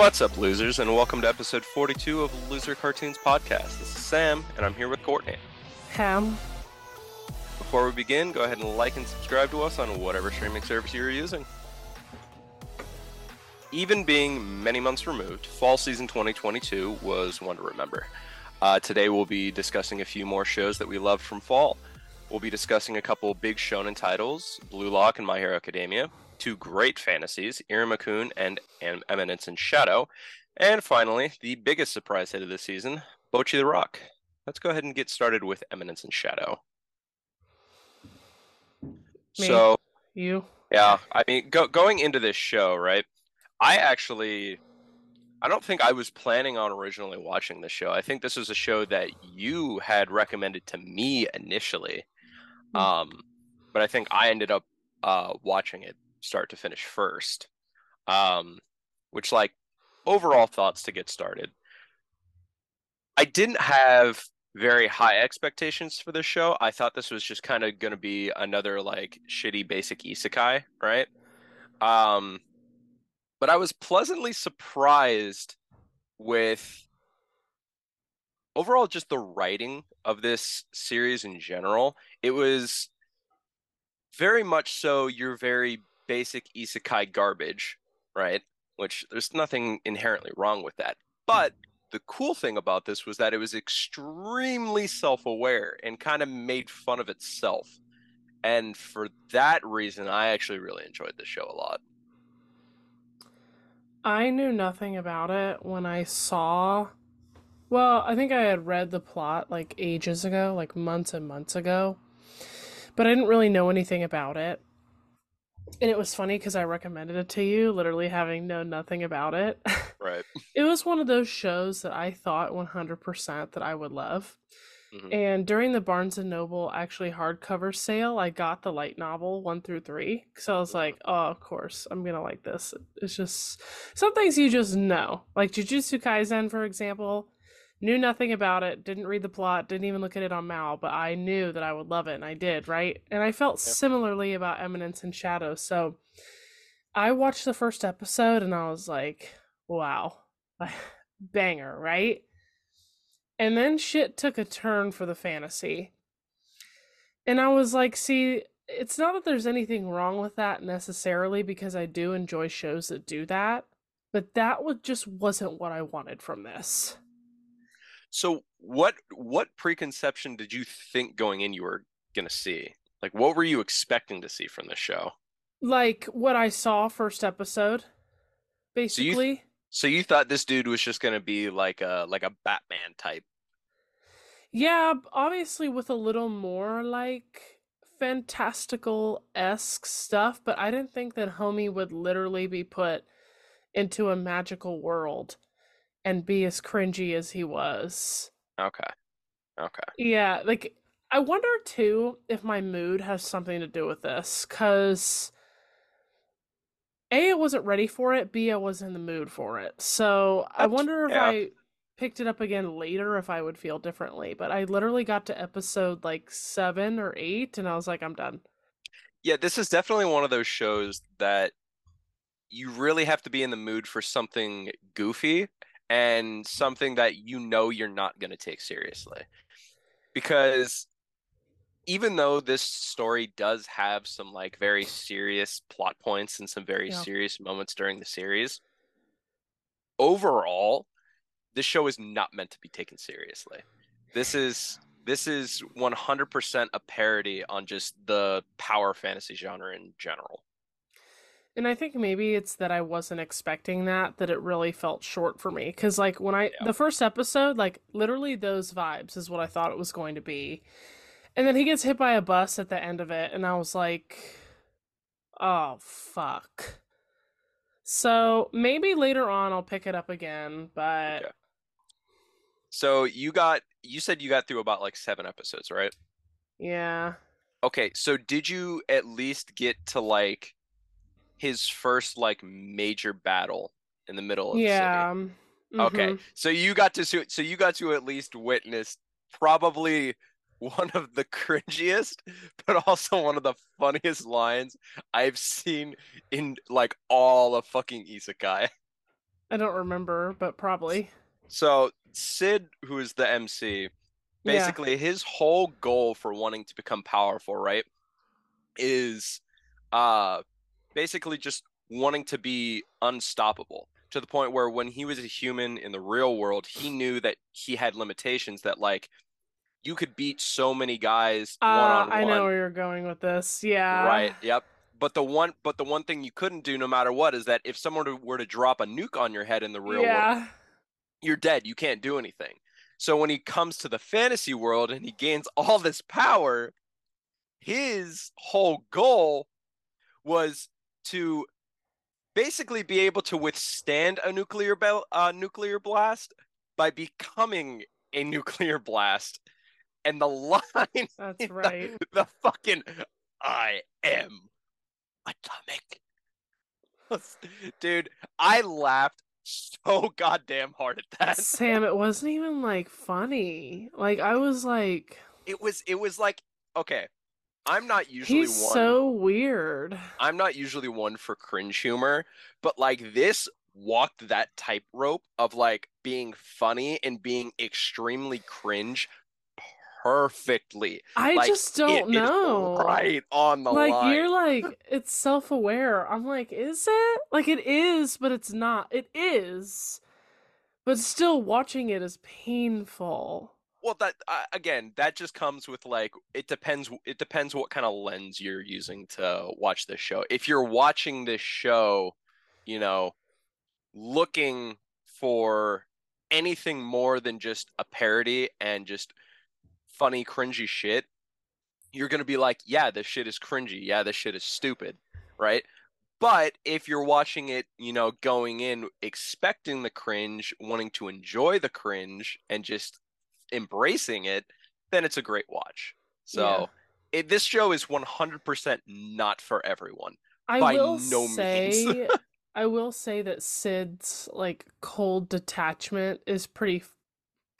What's up, losers, and welcome to episode 42 of Loser Cartoons Podcast. This is Sam, and I'm here with Kortney. Ham. Before we begin, go ahead and like and subscribe to us on whatever streaming service you're using. Even being many months removed, fall season 2022 was one to remember. Uh, today we'll be discussing a few more shows that we loved from fall. We'll be discussing a couple big shonen titles, Blue Lock and My Hero Academia, two great fantasies, Iruma-kun and, and Eminence in Shadow, and finally, the biggest surprise hit of the season, Bocchi the Rock. Let's go ahead and get started with Eminence in Shadow. Me? So, You. yeah, I mean, go, going into this show, right? I actually, I don't think I was planning on originally watching this show. I think this was a show that you had recommended to me initially, Hmm. um, but I think I ended up uh, watching it start to finish first. Um, which, like, overall thoughts to get started. I didn't have very high expectations for this show. I thought this was just kind of going to be another like shitty basic isekai, right? Um but I was pleasantly surprised with overall just the writing of this series in general. It was very much so your very basic isekai garbage, right? Which there's nothing inherently wrong with that. But the cool thing about this was that it was extremely self-aware and kind of made fun of itself. And for that reason, I actually really enjoyed the show a lot. I knew nothing about it when I saw. Well, I think I had read the plot like ages ago, like months and months ago, but I didn't really know anything about it. And it was funny because I recommended it to you, literally having known nothing about it. Right. it was one of those shows that I thought 100% that I would love. Mhm. And during the Barnes and Noble actually hardcover sale, I got the light novel one through three. So I was like, oh, of course, I'm gonna like this. It's just some things you just know. Like Jujutsu Kaisen, for example, knew nothing about it, didn't read the plot, didn't even look at it on Mal, but I knew that I would love it, and I did, right? And I felt Yeah. similarly about Eminence and Shadow. So I watched the first episode and I was like, wow, banger, right? And then shit took a turn for the fantasy. And I was like, see, it's not that there's anything wrong with that necessarily because I do enjoy shows that do that, but that was just wasn't what I wanted from this. So what what preconception did you think going in you were gonna see? Like what were you expecting to see from the show? Like what I saw first episode, you- basically. So you thought this dude was just gonna be like a like a Batman type. Yeah, obviously with a little more like fantastical esque stuff, but I didn't think that Homie would literally be put into a magical world and be as cringy as he was. Okay. Okay. Yeah, like I wonder too if my mood has something to do with this, because A, I wasn't ready for it, B, I was in the mood for it. So I wonder if yeah. I picked it up again later if I would feel differently. But I literally got to episode like seven or eight and I was like, I'm done. Yeah, this is definitely one of those shows that you really have to be in the mood for something goofy and something that you know you're not going to take seriously. Because even though this story does have some like very serious plot points and some very Yeah. serious moments during the series, overall, this show is not meant to be taken seriously. This is this is 100% a parody on just the power fantasy genre in general. And I think maybe it's that I wasn't expecting that, that it really felt short for me. Cause like when I, Yeah. the first episode, like literally those vibes is what I thought it was going to be. And then he gets hit by a bus at the end of it. And I was like, oh, fuck. So maybe later on I'll pick it up again, but Okay. So you got you said you got through about like 7 episodes, right? yeah. Okay, so did you at least get to like his first like major battle in the middle of the city? Yeah. um, Okay, mhm. so you got to so so you got to at least witness probably one of the cringiest, but also one of the funniest lines I've seen in like all of fucking isekai. I don't remember, but probably. So Sid, who is the MC, Yeah. basically his whole goal for wanting to become powerful, right, is uh basically just wanting to be unstoppable to the point where when he was a human in the real world, he knew that he had limitations that like you could beat so many guys one Uh, I know where you're going with this. Yeah. Right. Yep. But the one but the one thing you couldn't do no matter what is that if someone were to drop a nuke on your head in the real world, you're dead. You can't do anything. So when he comes to the fantasy world and he gains all this power, his whole goal was to basically be able to withstand a nuclear bel- uh, nuclear blast by becoming a nuclear blast. And the line, That's the- right. the fucking I am atomic. Dude, I laughed so goddamn hard at that. Sam, it wasn't even like funny. Like I was like, it was it was like okay i'm not usually he's one so weird. i'm not usually one for cringe humor but like this walked that tightrope of like being funny and being extremely cringe perfectly I Like, just don't know. right on the line. like line you're like it's self-aware. I'm like, is it? Like it is, but it's not. It is. But still watching it is painful. Well that uh, again that just comes with like it depends it depends what kind of lens you're using to watch this show. If you're watching this show you know looking for anything more than just a parody and just funny cringy shit you're to be like yeah this shit is cringy. Yeah this shit is stupid. Right? But if you're watching it you know going in expecting the cringe wanting to enjoy the cringe and just embracing it then it's a great watch so it, this show is 100% not for everyone I by will no means. say I will say that Sid's like cold detachment is pretty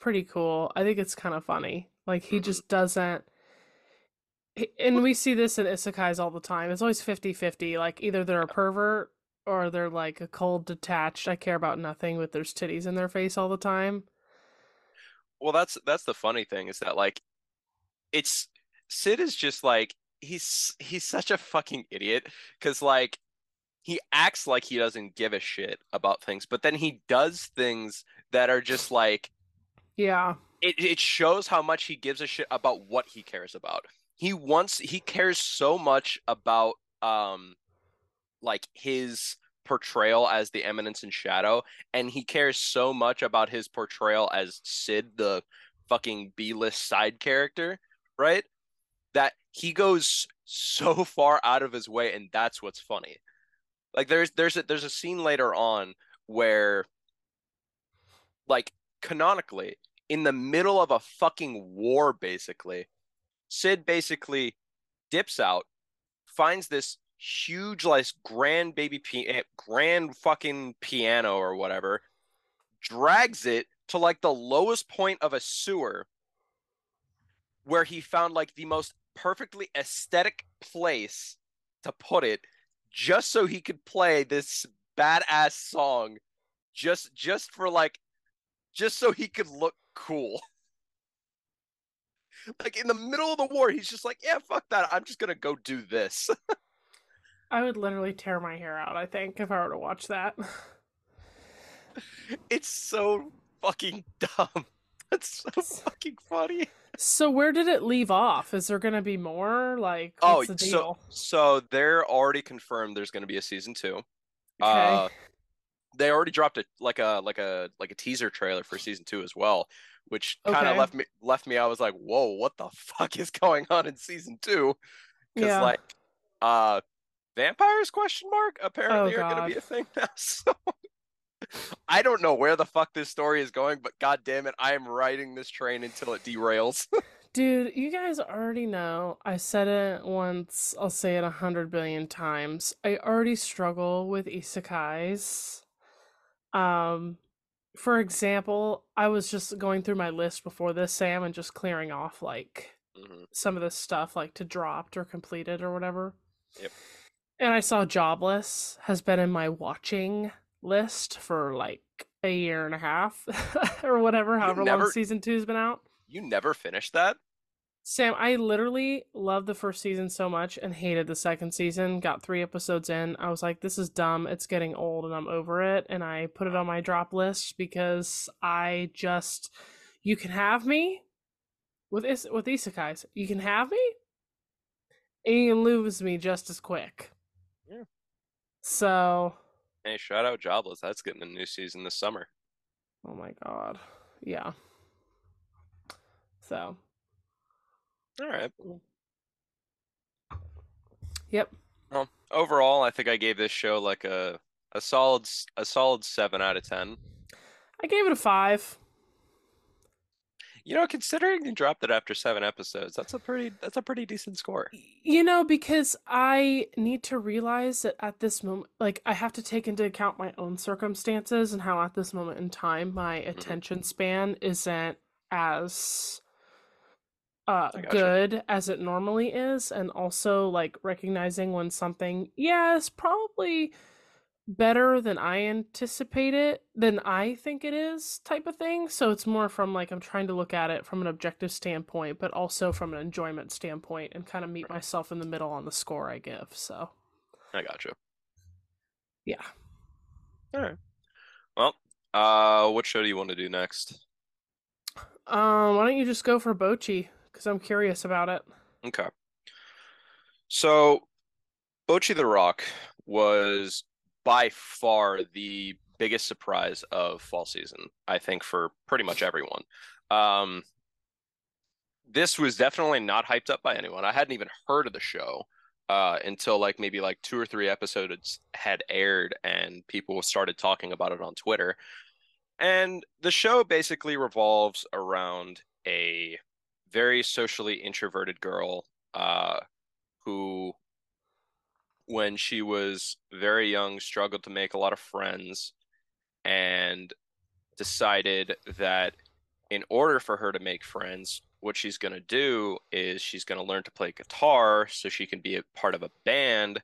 pretty cool. I think it's kind of funny. Like he Mhm. just doesn't and we see this in isekais all the time. It's always 50-50. Like either they're a pervert or they're like a cold detached. I care about nothing with there's titties in their face all the time. Well, that's that's the funny thing is that like it's Sid is just like he's he's such a fucking idiot because like he acts like he doesn't give a shit about things, but then he does things that are just like Yeah. it it shows how much he gives a shit about what he cares about. He wants he cares so much about um like his portrayal as the eminence in shadow and he cares so much about his portrayal as Sid the fucking B-list side character, right? That he goes so far out of his way and that's what's funny. Like there's there's a there's a scene later on where like canonically in the middle of a fucking war basically sid basically dips out finds this huge like grand baby pi- eh, grand fucking piano or whatever drags it to like the lowest point of a sewer where he found like the most perfectly aesthetic place to put it just so he could play this badass song just just for like just so he could look cool. like in the middle of the war, he's just like, yeah, fuck that. I'm just gonna go do this. I would literally tear my hair out, I think, if I were to watch that. it's so fucking dumb. That's so fucking funny. So where did it leave off? Is there gonna be more? Like, Oh, so so they're already confirmed there's gonna be a season two. okay. Uh, they already dropped a like a like a like a teaser trailer for season two as well, which kind of Okay. left me left me. I was like, whoa, what the fuck is going on in season two? Because yeah. like, uh, vampires question mark apparently Oh, are gonna be a thing now. So I don't know where the fuck this story is going, but god damn it, I am riding this train until it derails. Dude, you guys already know. I said it once, I'll say it a hundred billion times. I already struggle with isekais. Um, for example, I was just going through my list before this, Sam, and just clearing off like Mhm. some of the stuff like to dropped or completed or whatever. Yep. And I saw Jobless has been in my watching list for like a year and a half or whatever, however never- long season two's been out. You never finished that? Sam, I literally loved the first season so much and hated the second season. Got three episodes in. I was like, this is dumb. It's getting old and I'm over it. And I put it on my drop list because I just, you can have me with is- with isekais. You can have me and you can lose me just as quick. So, Hey, shout out Jobless. That's getting a new season this summer. oh my God. Yeah. So, All right. yep. Well, overall, I think I gave this show like a a solid a solid seven out of ten. I gave it a five. You know, considering you dropped it after seven episodes, that's a pretty that's a pretty decent score. You know, because I need to realize that at this moment, like, I have to take into account my own circumstances and how at this moment in time my attention span isn't as uh good as it normally is and also like recognizing when something yeah is probably better than I anticipate it than I think it is type of thing. So it's more from like I'm trying to look at it from an objective standpoint, but also from an enjoyment standpoint and kind of meet myself in the middle on the score I give. So I got you. yeah. All right. Well, uh, what show do you want to do next? Um, why don't you just go for Bocchi? Because I'm curious about it. Okay. So, Bocchi the Rock was by far the biggest surprise of fall season, I think, for pretty much everyone. Um, this was definitely not hyped up by anyone. I hadn't even heard of the show uh, until like maybe like two or three episodes had aired and people started talking about it on Twitter. And the show basically revolves around a very socially introverted girl uh, who, when she was very young, struggled to make a lot of friends and decided that in order for her to make friends, what she's going to do is she's going to learn to play guitar so she can be a part of a band.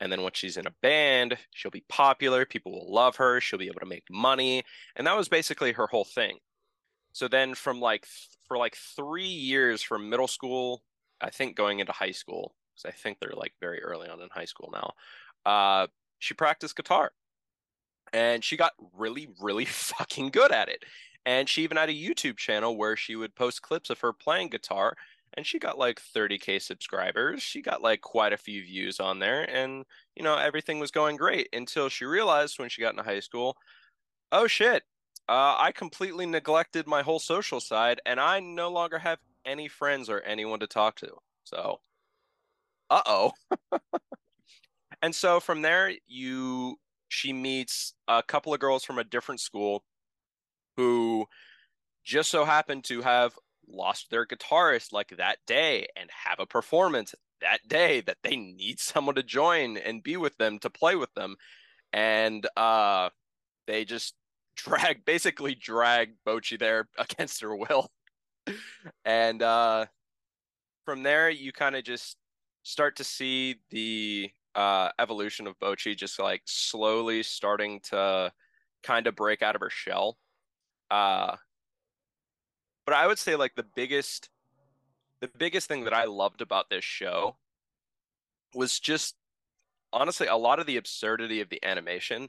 And then once she's in a band, she'll be popular. People will love her. She'll be able to make money. And that was basically her whole thing. So then from like for like 3 years from middle school, I think going into high school, cuz I think they're like very early on in high school now. Uh she practiced guitar. And she got really really fucking good at it. And she even had a YouTube channel where she would post clips of her playing guitar and she got like 30k subscribers. She got like quite a few views on there and you know everything was going great until she realized when she got into high school, oh shit, uh, I completely neglected my whole social side, and I no longer have any friends or anyone to talk to. So, uh oh. and so from there, you she meets a couple of girls from a different school who just so happen to have lost their guitarist like that day and have a performance that day that they need someone to join and be with them to play with them and uh they just drag basically drag Bocchi there against her will. and uh from there you kind of just start to see the uh evolution of Bocchi just like slowly starting to kind of break out of her shell. Uh but I would say like the biggest the biggest thing that I loved about this show was just honestly a lot of the absurdity of the animation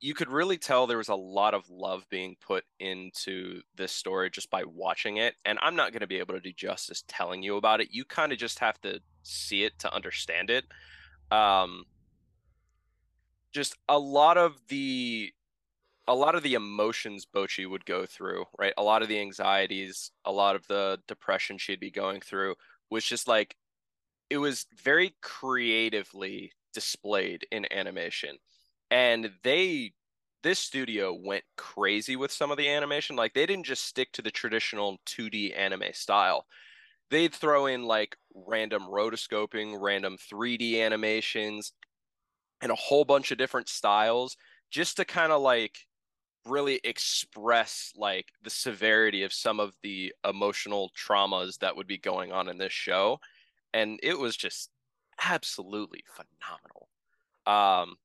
you could really tell there was a lot of love being put into this story just by watching it. And I'm not going to be able to do justice telling you about it. You kind of just have to see it to understand it. Um, just a lot of the a lot of the emotions Bocchi would go through, right? A lot of the anxieties, a lot of the depression she'd be going through was just like it was very creatively displayed in animation and they this studio went crazy with some of the animation. Like they didn't just stick to the traditional 2D anime style. They'd throw in like random rotoscoping random 3D animations and a whole bunch of different styles just to kind of like really express like the severity of some of the emotional traumas that would be going on in this show. And it was just absolutely phenomenal. Um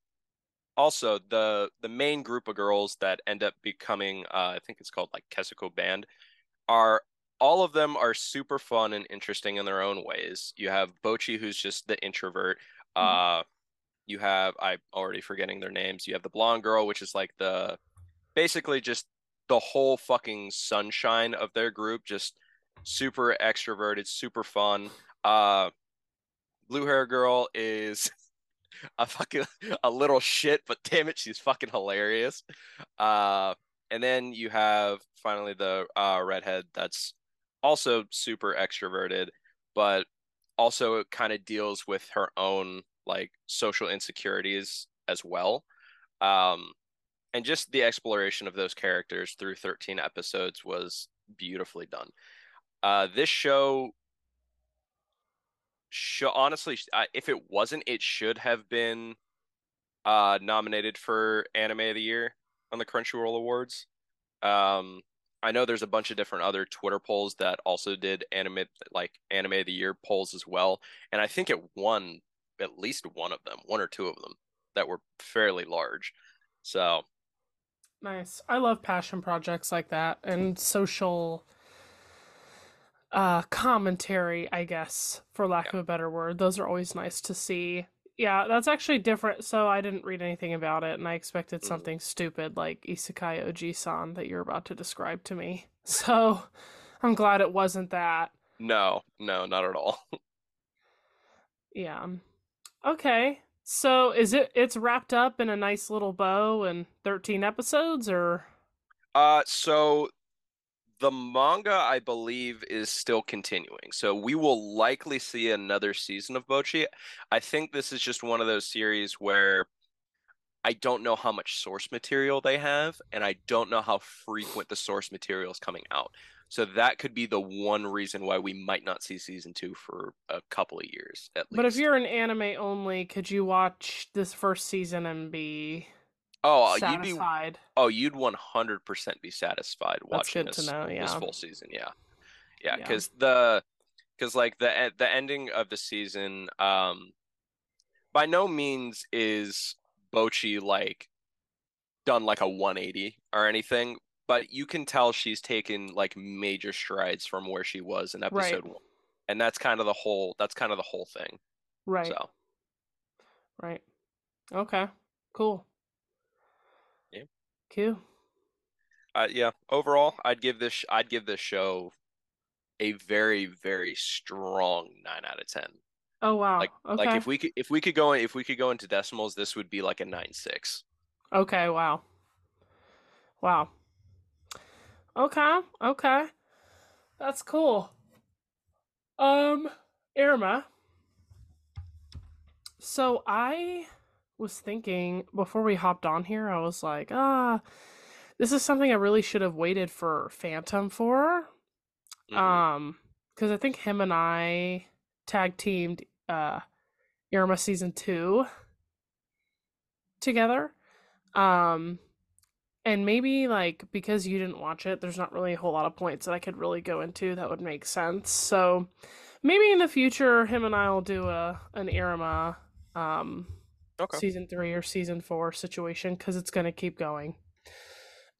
also the the main group of girls that end up becoming uh, I think it's called like Kessoku Band are all of them are super fun and interesting in their own ways. You have Bocchi who's just the introvert. Mm-hmm. Uh you have I'm already forgetting their names. You have the blonde girl which is like the basically just the whole fucking sunshine of their group just super extroverted, super fun. Uh blue hair girl is a fucking a little shit, but damn it, she's fucking hilarious. Uh, and then you have finally the uh, redhead that's also super extroverted, but also kind of deals with her own like social insecurities as well. Um, and just the exploration of those characters through 13 episodes was beautifully done. Uh, this show should honestly, if it wasn't, it should have been uh, nominated for Anime of the Year on the Crunchyroll Awards. Um, I know there's a bunch of different other Twitter polls that also did anime like Anime of the Year polls as well, and I think it won at least one of them, one or two of them that were fairly large. So nice. I love passion projects like that and social uh, commentary, I guess, for lack yeah. of a better word. Those are always nice to see. Yeah, that's actually different. So I didn't read anything about it, and I expected mm. something stupid like Isekai Oji-san that you're about to describe to me. So I'm glad it wasn't that. No, no, not at all. yeah. Okay. So is it it's wrapped up in a nice little bow and 13 episodes or uh so the manga, I believe, is still continuing. So we will likely see another season of Bocchi. I think this is just one of those series where I don't know how much source material they have, and I don't know how frequent the source material is coming out. So that could be the one reason why we might not see season two for a couple of years at least. But if you're an anime only, could you watch this first season and be Oh, satisfied. you'd be oh, you'd one hundred percent be satisfied watching this, know, yeah. this full season. Yeah, yeah, because yeah. the because like the the ending of the season, um, by no means is Bocchi like done like a one eighty or anything, but you can tell she's taken like major strides from where she was in episode right. one, and that's kind of the whole that's kind of the whole thing. Right. So. Right. Okay. Cool. Cool. Uh, yeah. Overall, I'd give this I'd give this show a very very strong nine out of ten. Oh wow. Like okay. like if we could if we could go in, if we could go into decimals, this would be like a nine six. Okay. Wow. Wow. Okay. Okay. That's cool. Um, Iruma. So I was thinking before we hopped on here, I was like, ah, this is something I really should have waited for Phantom for. Mm-hmm. Um, because I think him and I tag teamed uh Iruma season two together. Um and maybe like because you didn't watch it, there's not really a whole lot of points that I could really go into that would make sense. So maybe in the future him and I will do a an Iruma um okay. season three or season four situation because it's going to keep going.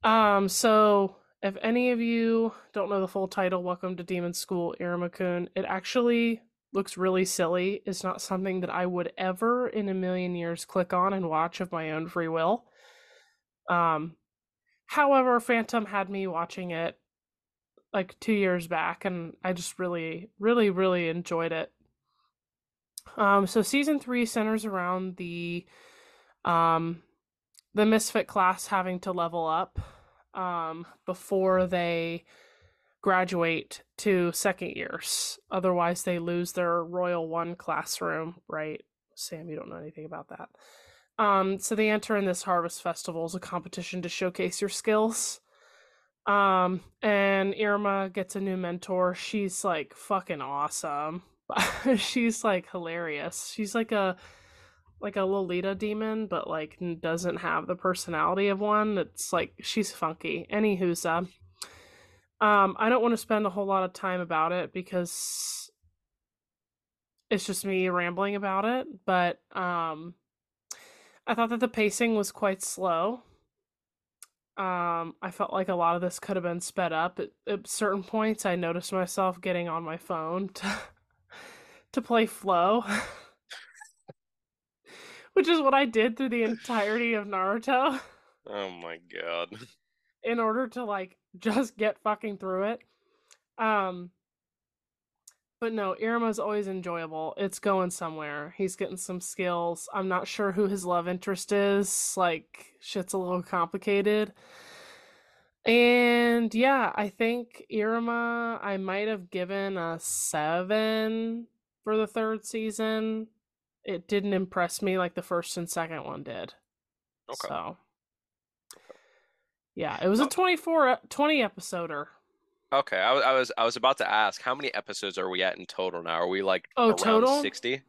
Um, so if any of you don't know the full title, Welcome to Demon School, Iruma-kun, it actually looks really silly. It's not something that I would ever in a million years click on and watch of my own free will. Um, however, Phantom had me watching it like two years back, and I just really, really, really enjoyed it. Um, so season three centers around the um, the misfit class having to level up um, before they graduate to second years. Otherwise, they lose their Royal One classroom. Right, Sam? You don't know anything about that. Um, so they enter in this harvest festival as a competition to showcase your skills. Um, and Iruma gets a new mentor. She's like fucking awesome. she's like hilarious. She's like a like a Lolita demon, but like doesn't have the personality of one. It's like she's funky. Anywho's um I don't want to spend a whole lot of time about it because it's just me rambling about it, but um I thought that the pacing was quite slow. Um, I felt like a lot of this could have been sped up. At, at certain points, I noticed myself getting on my phone to to play Flow, which is what I did through the entirety of Naruto. Oh my god. In order to like just get fucking through it. Um, but no, Iruma's always enjoyable. It's going somewhere. He's getting some skills. I'm not sure who his love interest is. Like, shit's a little complicated. And yeah, I think Iruma, I might have given a seven for the third season. It didn't impress me like the first and second one did. Okay. So, yeah, it was a 24, 20 episoder. Okay, I, I, was I was about to ask how many episodes are we at in total now? Are we like oh total 60?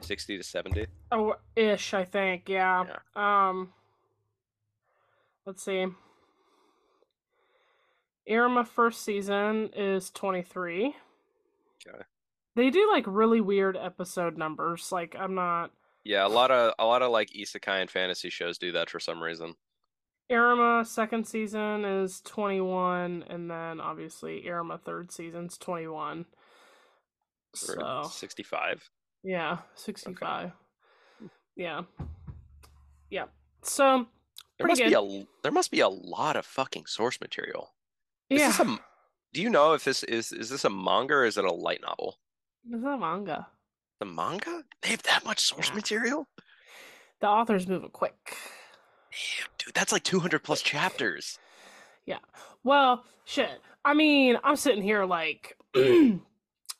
60 to 70? Oh, ish, I think. Yeah. yeah. Um Let's see. Iruma first season is 23. Okay. They do like really weird episode numbers. Like I'm not Yeah, a lot of a lot of like isekai and fantasy shows do that for some reason. Iruma second season is 21 and then obviously Iruma third season's 21. So 65. Yeah, 65. Okay. Yeah. Yeah. So there must good. be a there must be a lot of fucking source material. Is yeah. This a, do you know if this is is this a manga or is it a light novel? This is a manga. The manga? They have that much source yeah. material? The author's moving quick. Damn, dude, that's like 200 plus chapters. Yeah. Well, shit. I mean, I'm sitting here like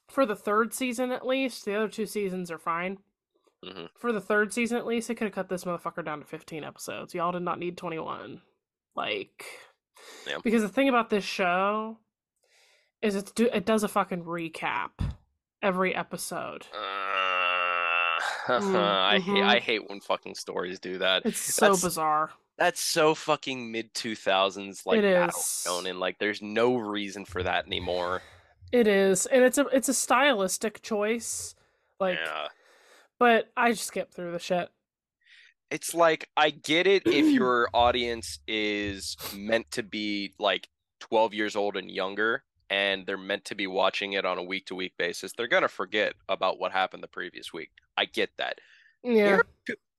for the third season at least. The other two seasons are fine. Mm-hmm. For the third season at least, it could have cut this motherfucker down to 15 episodes. Y'all did not need 21. Like, yeah. because the thing about this show is it's do it does a fucking recap every episode. Uh mm-hmm. I hate I hate when fucking stories do that. It's so that's, bizarre. That's so fucking mid two thousands like it is. and like there's no reason for that anymore. It is, and it's a it's a stylistic choice, like. Yeah. But I just skip through the shit. It's like I get it if your audience is meant to be like 12 years old and younger and they're meant to be watching it on a week to week basis, they're going to forget about what happened the previous week. I get that. Yeah.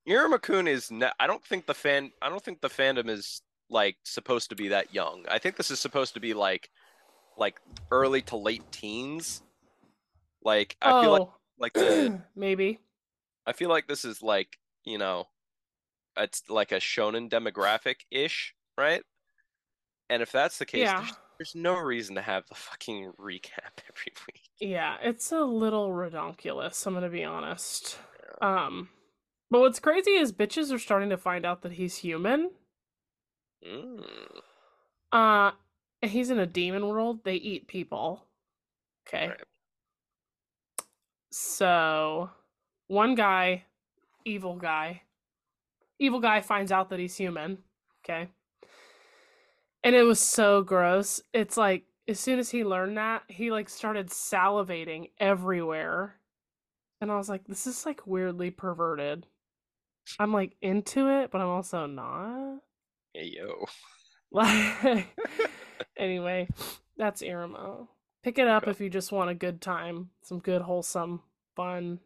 Iruma is ne- I don't think the fan I don't think the fandom is like supposed to be that young. I think this is supposed to be like like early to late teens. Like I oh, feel like oh. like the maybe. I feel like this is like, you know, it's like a shonen demographic ish, right? And if that's the case, yeah. There's, no reason to have the fucking recap every week. Yeah, it's a little redonkulous, I'm gonna be honest. Yeah. Um but what's crazy is bitches are starting to find out that he's human. Mm. Uh he's in a demon world. They eat people. Okay. Right. So one guy, evil guy, evil guy finds out that he's human. Okay. And it was so gross. It's like as soon as he learned that, he like started salivating everywhere. And I was like, this is like weirdly perverted. I'm like into it, but I'm also not. Hey yo. Like anyway, that's Iruma. Pick it up cool. if you just want a good time, some good wholesome fun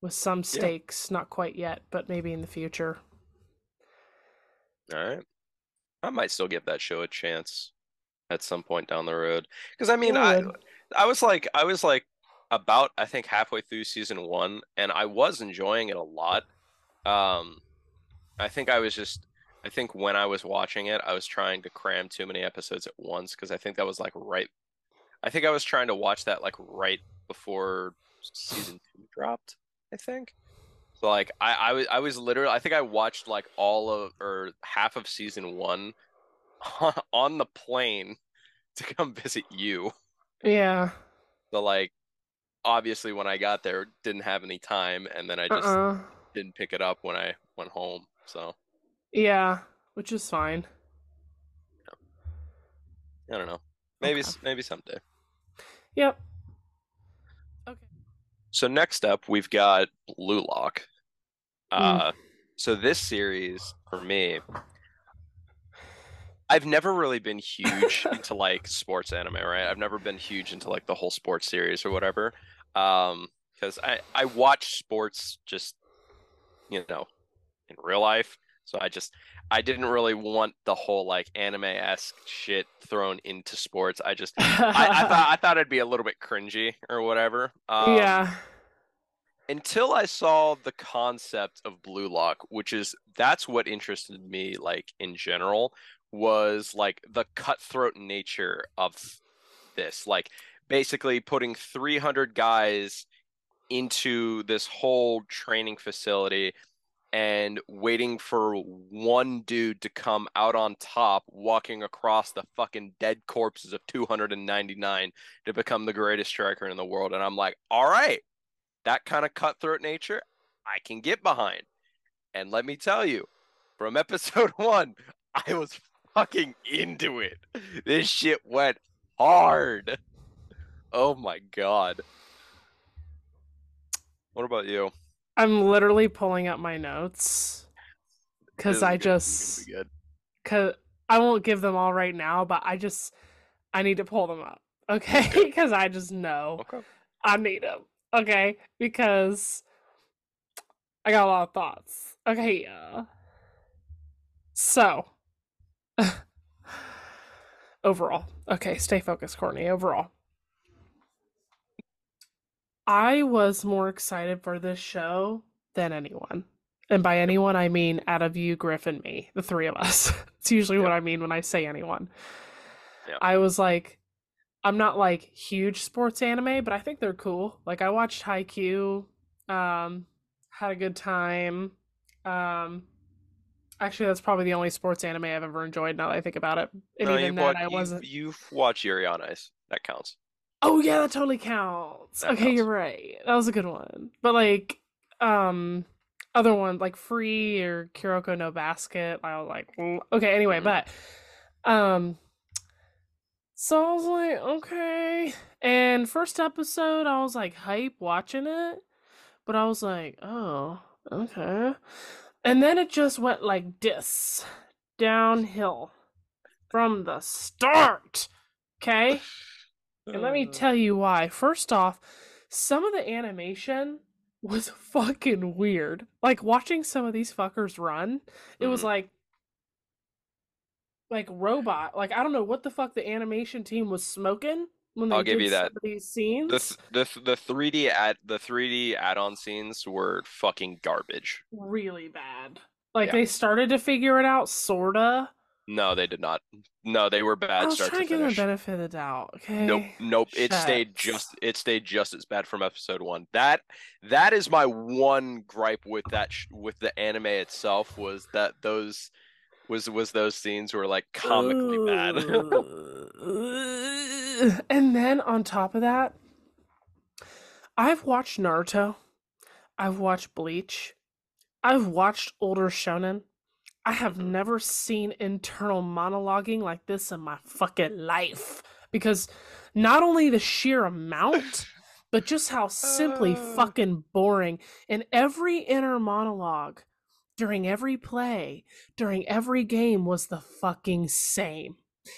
with some stakes, yeah. not quite yet, but maybe in the future. All right. I might still give that show a chance at some point down the road. Because I mean, I I was like I was like about I think halfway through season one, and I was enjoying it a lot. Um, I think I was just I think when I was watching it, I was trying to cram too many episodes at once because I think that was like right. I think I was trying to watch that like right before season two dropped. I think. So like I, I was I was literally I think I watched like all of or half of season one on the plane to come visit you. Yeah. So like obviously when I got there didn't have any time and then I just uh-uh. didn't pick it up when I went home. So Yeah, which is fine. I don't know. Maybe okay. maybe someday. Yep. Okay. So next up, we've got Blue Lock. Mm. Uh, so this series for me, I've never really been huge into like sports anime, right? I've never been huge into like the whole sports series or whatever. Um, because I I watch sports just you know in real life, so I just I didn't really want the whole like anime esque shit thrown into sports. I just I, I thought I thought it'd be a little bit cringy or whatever. Um, yeah. Until I saw the concept of Blue Lock, which is that's what interested me like in general was like the cutthroat nature of this. Like basically putting 300 guys into this whole training facility and waiting for one dude to come out on top walking across the fucking dead corpses of 299 to become the greatest striker in the world and I'm like, "All right, that kind of cutthroat nature I can get behind. And let me tell you, from episode one, I was fucking into it. This shit went hard. Oh my god. What about you? I'm literally pulling up my notes because I gonna- this is just gonna be cause I won't give them all right now, but I just I need to pull them up, okay? Because I just know Okay. I need them, okay? Because I got a lot of thoughts. Okay, uh, so overall, okay, stay focused, Kortney. Overall, I was more excited for this show than anyone. And by anyone, I mean out of you, Griff, and me, the three of us. it's usually what I mean when I say anyone. Yeah. I was like, I'm not like huge sports anime, but I think they're cool. Like I watched Haikyuu, um, had a good time. Um, actually, that's probably the only sports anime I've ever enjoyed. Now that I think about it, and No, even you then, watch, I wasn't. You've watched Yuri on Ice. That counts. Oh yeah, that totally counts. That okay, counts. you're right. That was a good one. But like, um, other ones like Free or Kuroko no Basket, I was like, mm, okay. Anyway, Mhm. but um, so I was like, okay. And first episode, I was like hype watching it, but I was like, oh, okay. And then it just went like this downhill from the start. Okay. And let me Uh, tell you why. First off, some of the animation was fucking weird. Like watching some of these fuckers run, it was Mhm. like like robot. Like I don't know what the fuck the animation team was smoking when they I'll give did you that. these scenes. the the the 3D add the 3D add-on scenes were fucking garbage. really bad. Like Yeah. they started to figure it out, sorta. No, they did not. No, they were bad. I was start trying to to give them the benefit of the doubt. Okay. Nope, nope. It stayed just it stayed just as bad from episode one. That that is my one gripe with that sh- with the anime itself was that those was was those scenes were like comically bad. And then on top of that, I've watched Naruto. I've watched Bleach. I've watched older shonen. I have Mhm. never seen internal monologuing like this in my fucking life. Because not only the sheer amount, but just how simply Uh. fucking boring. And every inner monologue during every play, during every game was the fucking same.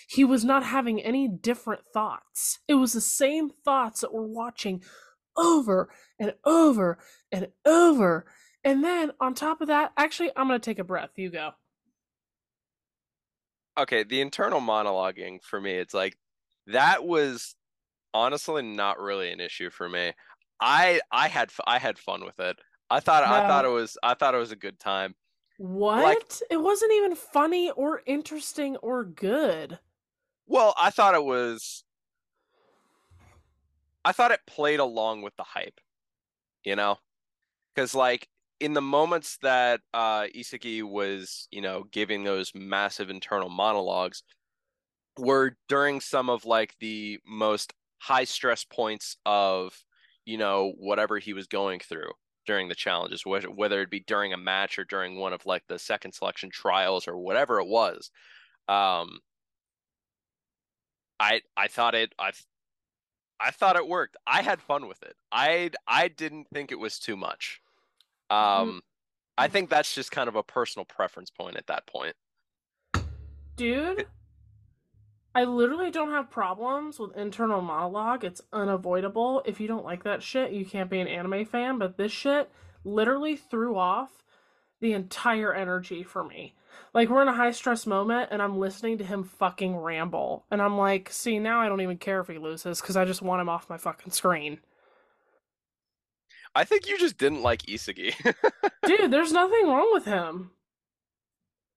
He was not having any different thoughts. It was the same thoughts that we're watching over and over and over. And then on top of that, actually, I'm going to take a breath. You go. okay, the internal monologuing for me, it's like that was honestly not really an issue for me. I I had I had fun with it. I thought I thought it was I thought it was a good time. What? it wasn't even funny or interesting or good. Well, I thought it was I thought it played along with the hype, you know? Because like in the moments that uh Isagi was, you know, giving those massive internal monologues were during some of like the most high stress points of, you know, whatever he was going through during the challenges, whether it be during a match or during one of like the second selection trials or whatever it was. Um I I thought it I I thought it worked. I had fun with it. I I didn't think it was too much. Um, I think that's just kind of a personal preference point at that point. Dude, I literally don't have problems with internal monologue. It's unavoidable. If you don't like that shit, you can't be an anime fan, but this shit literally threw off the entire energy for me. Like we're in a high stress moment and I'm listening to him fucking ramble. And I'm like, see, now I don't even care if he loses because I just want him off my fucking screen. I think you just didn't like Isagi. Dude, there's nothing wrong with him.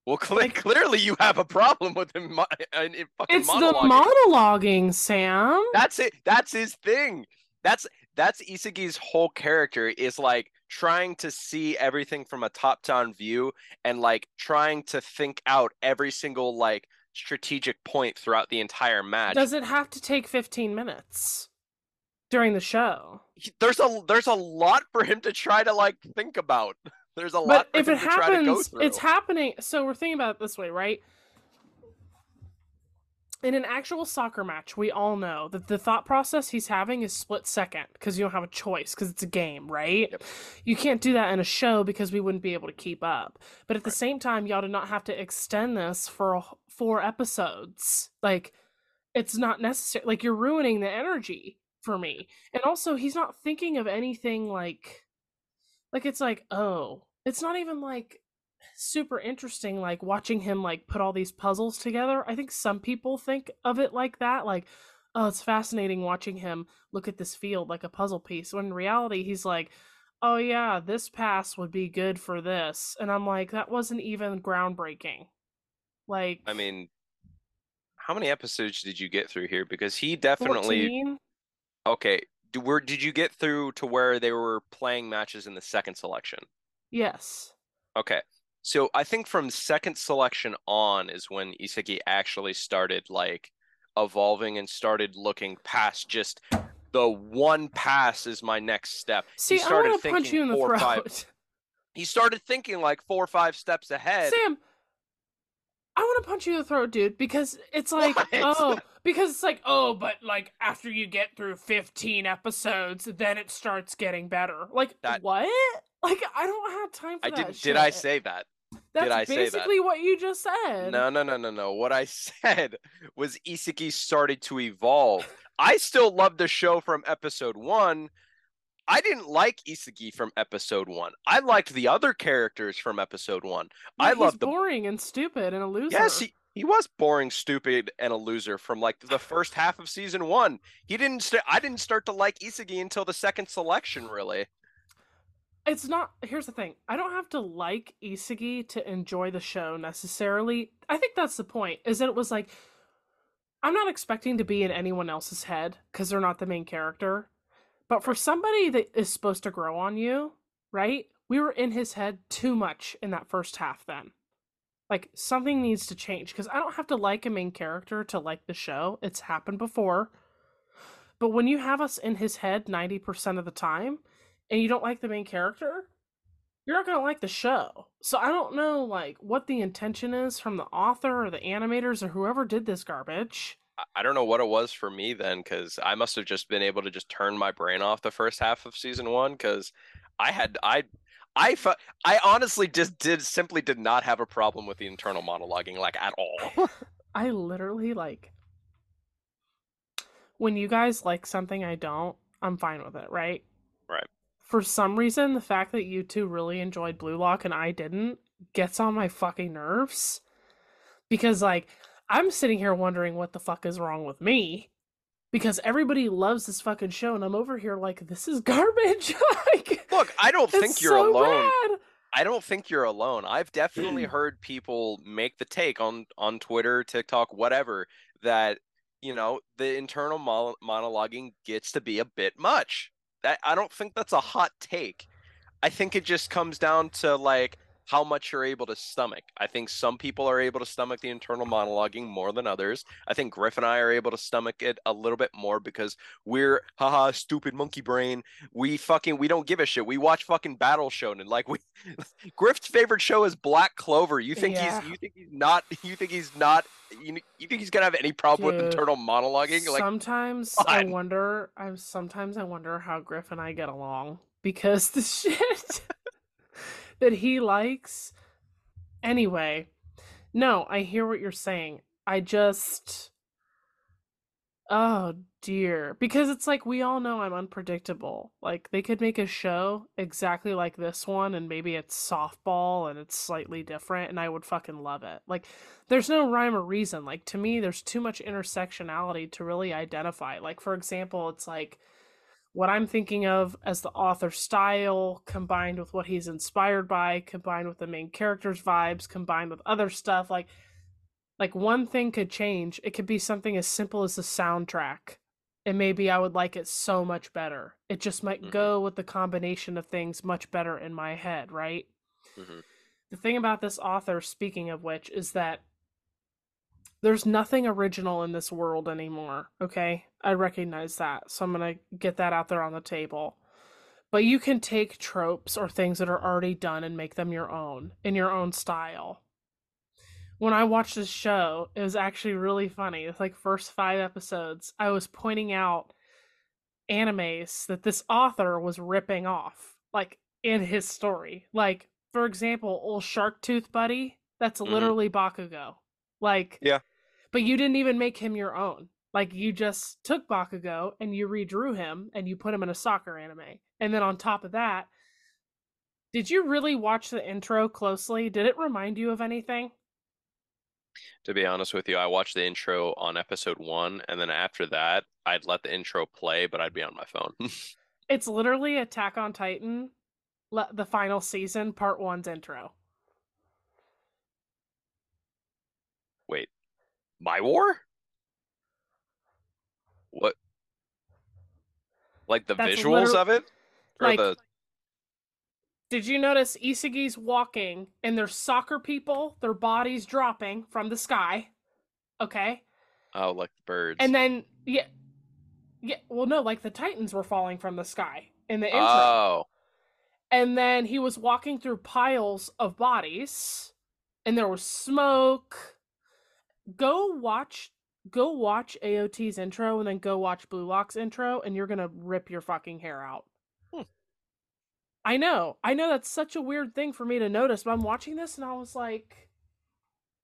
Well, cl- like, clearly you have a problem with him. Mo- in, in fucking it's monologuing. the monologuing, Sam. That's it. That's his thing. That's that's Isagi's whole character is like trying to see everything from a top-down view and like trying to think out every single like strategic point throughout the entire match. Does it have to take 15 minutes during the show? There's a there's a lot for him to try to like think about. There's a lot. But if it happens, it's happening. So we're thinking about it this way, right? in an actual soccer match, we all know that the thought process he's having is split second because you don't have a choice because it's a game, right? Yep. You can't do that in a show because we wouldn't be able to keep up. But at right. the same time, y'all did not have to extend this for four episodes. Like, it's not necessary. Like, you're ruining the energy for me. And also, he's not thinking of anything like, like, it's like, oh, it's not even like super interesting like watching him like put all these puzzles together. I think some people think of it like that like oh it's fascinating watching him look at this field like a puzzle piece when in reality he's like oh yeah this pass would be good for this and i'm like that wasn't even groundbreaking. Like i mean how many episodes did you get through here? Because he definitely 14? okay where did you get through to where they were playing matches in the second selection yes okay so I think from second selection on is when Isagi actually started like evolving and started looking past just the one pass is my next step. See, he started I want to punch you in the throat. Five, he started thinking like four or five steps ahead. Sam, I want to punch you in the throat, dude, because it's like, what? oh, because it's like, oh, but like after you get through 15 episodes, then it starts getting better. Like, that, what? Like, I don't have time for I that. Didn't, shit. Did I say that? That's Did I basically what you just said. No, no, no, no, no. What I said was Isagi started to evolve. I still love the show from episode one. I didn't like Isagi from episode one. I liked the other characters from episode one. Yeah, I loved the boring and stupid and a loser. Yes, he, he was boring, stupid, and a loser from like the first half of season one. He didn't. St- I didn't start to like Isagi until the second selection, really it's not here's the thing i don't have to like isagi to enjoy the show necessarily i think that's the point is that it was like i'm not expecting to be in anyone else's head because they're not the main character but for somebody that is supposed to grow on you right we were in his head too much in that first half then like something needs to change because i don't have to like a main character to like the show it's happened before but when you have us in his head 90% of the time and you don't like the main character, you're not gonna like the show. So I don't know like what the intention is from the author or the animators or whoever did this garbage. I don't know what it was for me then, because I must have just been able to just turn my brain off the first half of season one, because I had I I I honestly just did simply did not have a problem with the internal monologuing like at all. I literally like when you guys like something I don't, I'm fine with it, right? Right for some reason, the fact that you two really enjoyed Blue Lock and I didn't gets on my fucking nerves. Because, like, I'm sitting here wondering what the fuck is wrong with me. Because everybody loves this fucking show, and I'm over here like, this is garbage. like, Look, I don't think you're so alone. Bad. I don't think you're alone. I've definitely mm. heard people make the take on on Twitter, TikTok, whatever, that you know the internal monologuing gets to be a bit much. I don't think that's a hot take. I think it just comes down to like how much you're able to stomach. I think some people are able to stomach the internal monologuing more than others. I think Griff and I are able to stomach it a little bit more because we're haha stupid monkey brain. We fucking we don't give a shit. We watch fucking Battle Shonen. Like we Griff's favorite show is Black Clover. You think Yeah. he's you think he's not you think he's not you, you think he's gonna have any problem with internal monologuing? Like sometimes I wonder. I'm sometimes I wonder how Griff and I get along because the shit that he likes. Anyway, no, I hear what you're saying. I just, oh dear, because it's like we all know I'm unpredictable. Like they could make a show exactly like this one, and maybe it's softball and it's slightly different, and I would fucking love it. Like there's no rhyme or reason. Like to me, there's too much intersectionality to really identify. Like for example, it's like what I'm thinking of as the author style combined with what he's inspired by, combined with the main character's vibes, combined with other stuff. Like like one thing could change. It could be something as simple as the soundtrack. And maybe I would like it so much better. It just might Mhm. go with the combination of things much better in my head, right? Mhm. the thing about this author, speaking of which, is that there's nothing original in this world anymore. Okay. I recognize that. So I'm going to get that out there on the table. But you can take tropes or things that are already done and make them your own in your own style. When I watched this show, it was actually really funny. It's like first five episodes, I was pointing out animes that this author was ripping off, like in his story. Like, for example, old Shark Tooth Buddy, that's Mhm. literally Bakugo. Like, Yeah. But you didn't even make him your own. Like, you just took Bakugo and you redrew him and you put him in a soccer anime. And then on top of that, did you really watch the intro closely? Did it remind you of anything? To be honest with you, I watched the intro on episode one, and then after that, I'd let the intro play, but I'd be on my phone. It's literally Attack on Titan, le- the final season, part one's intro. My War? What? Like the That's visuals literal- of it? Or like- the Did you notice Isagi's walking and there's soccer people, their bodies dropping from the sky? Okay. oh, like birds. And then yeah Yeah, well no, like the Titans were falling from the sky in the intro. oh, and then he was walking through piles of bodies and there was smoke. Go watch go watch AOT's intro and then go watch Blue Lock's intro and you're going to rip your fucking hair out. Hmm. I know. I know that's such a weird thing for me to notice, but I'm watching this and I was like,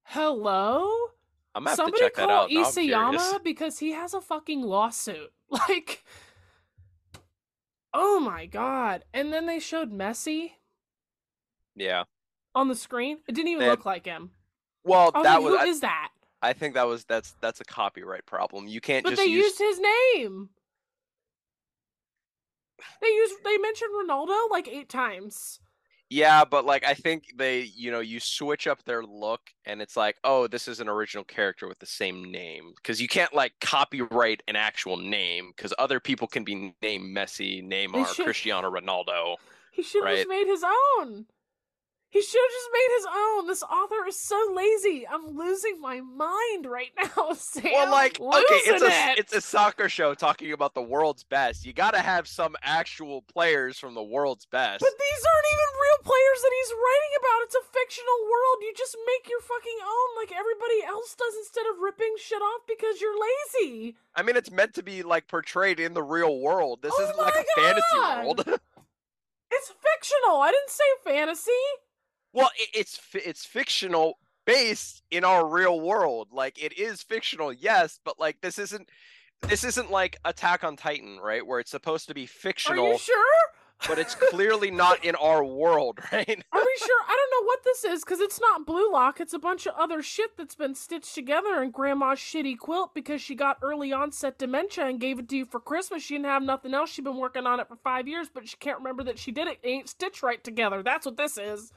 "Hello?" I'm gonna have Somebody to check that out. Isayama because he has a fucking lawsuit. Like, oh my god! And then they showed Messi Yeah. on the screen. It didn't even They look like him. Well, I was that like, was. who I, is that? I think that was that's that's a copyright problem. You can't But just they use. used his name. They used they mentioned Ronaldo like eight times. Yeah, but like I think they, you know, you switch up their look and it's like, oh, this is an original character with the same name because you can't like copyright an actual name because other people can be named Messi, Neymar, should- Cristiano Ronaldo. He should have Right. just made his own. He should have just made his own. This author is so lazy. I'm losing my mind right now, Sam. Well, like, okay, it's a it. it's a soccer show talking about the world's best. You got to have some actual players from the world's best. But these aren't even real players that he's writing about. It's a fictional world. You just make your fucking own like everybody else does instead of ripping shit off because you're lazy. I mean, it's meant to be like portrayed in the real world. This Oh isn't like my a fantasy world. It's fictional. I didn't say fantasy. Well, it, it's it's fictional based in our real world. Like it is fictional, yes, but like this isn't this isn't like Attack on Titan, right? Where it's supposed to be fictional. Are you sure? but it's clearly not in our world, right? Are we sure? I don't know what this is because it's not Blue Lock. It's a bunch of other shit that's been stitched together in Grandma's shitty quilt because she got early onset dementia and gave it to you for Christmas. She didn't have nothing else. She'd been working on it for five years, but she can't remember that she did it. It ain't stitched right together. That's what this is.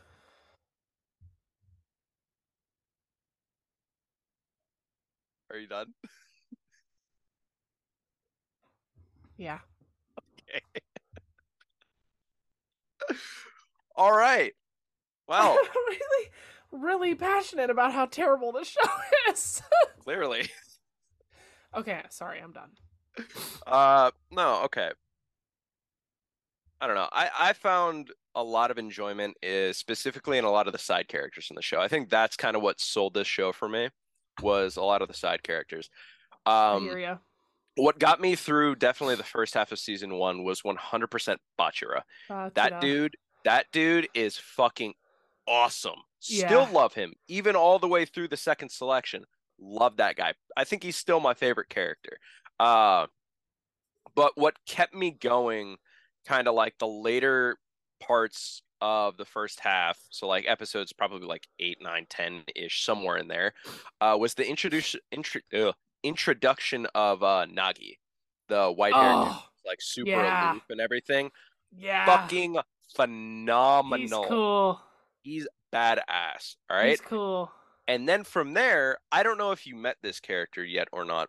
Are you done? Yeah. Okay. All right. Well, I'm really, really passionate about how terrible the show is. clearly. okay, sorry, I'm done. Uh, no, okay. I don't know. I I found a lot of enjoyment is specifically in a lot of the side characters in the show. I think that's kind of what sold this show for me was a lot of the side characters. Um, what got me through definitely the first half of season one was 100% Bachira. Uh, That dude, that dude is fucking awesome. Still Yeah. love him, even all the way through the second selection. Love that guy. I think he's still my favorite character. Uh, but what kept me going, kind of like the later parts of the first half, so like episodes probably like eight, nine, ten ish, somewhere in there, uh, was the introduction intro, ugh, introduction of uh, Nagi, the white haired Oh, like super yeah. aloof and everything. yeah. Fucking phenomenal. He's cool. He's badass. All right. He's cool. And then from there, I don't know if you met this character yet or not.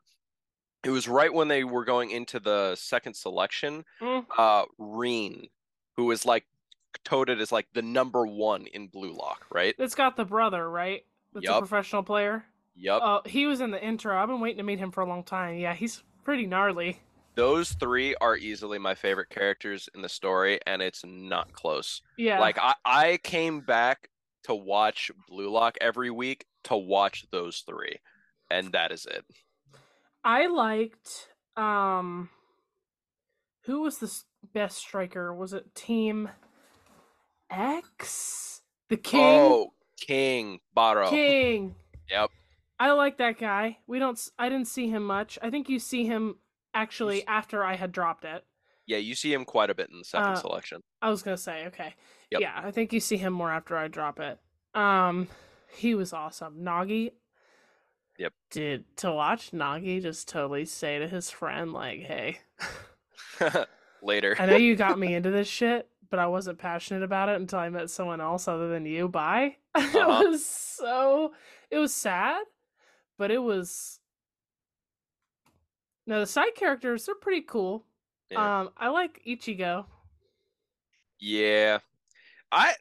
It was right when they were going into the second selection. Mm. Uh, Rin, who was like touted as like the number one in Blue Lock, right? It's got the brother, right? That's a professional player. Yep. Oh, he was in the intro. I've been waiting to meet him for a long time. Yeah, he's pretty gnarly. Those three are easily my favorite characters in the story, and it's not close. Yeah. Like I, I came back to watch Blue Lock every week to watch those three, and that is it. I liked um who was the best striker? Was it Team X? The King? Oh, King Baro. King. Yep. I like that guy. We don't I didn't see him much. I think you see him actually s- after I had dropped it. Yeah, you see him quite a bit in the second Uh, selection. I was going to say, okay. Yep. Yeah, I think you see him more after I drop it. Um he was awesome. Nagi Yep. Did to watch Nagi just totally say to his friend like, "Hey, Later. I know you got me into this shit, but I wasn't passionate about it until I met someone else other than you. Bye. Uh-huh. it was so it was sad, but it was no the side characters they're pretty cool. Yeah. Um I like Ichigo. Yeah. I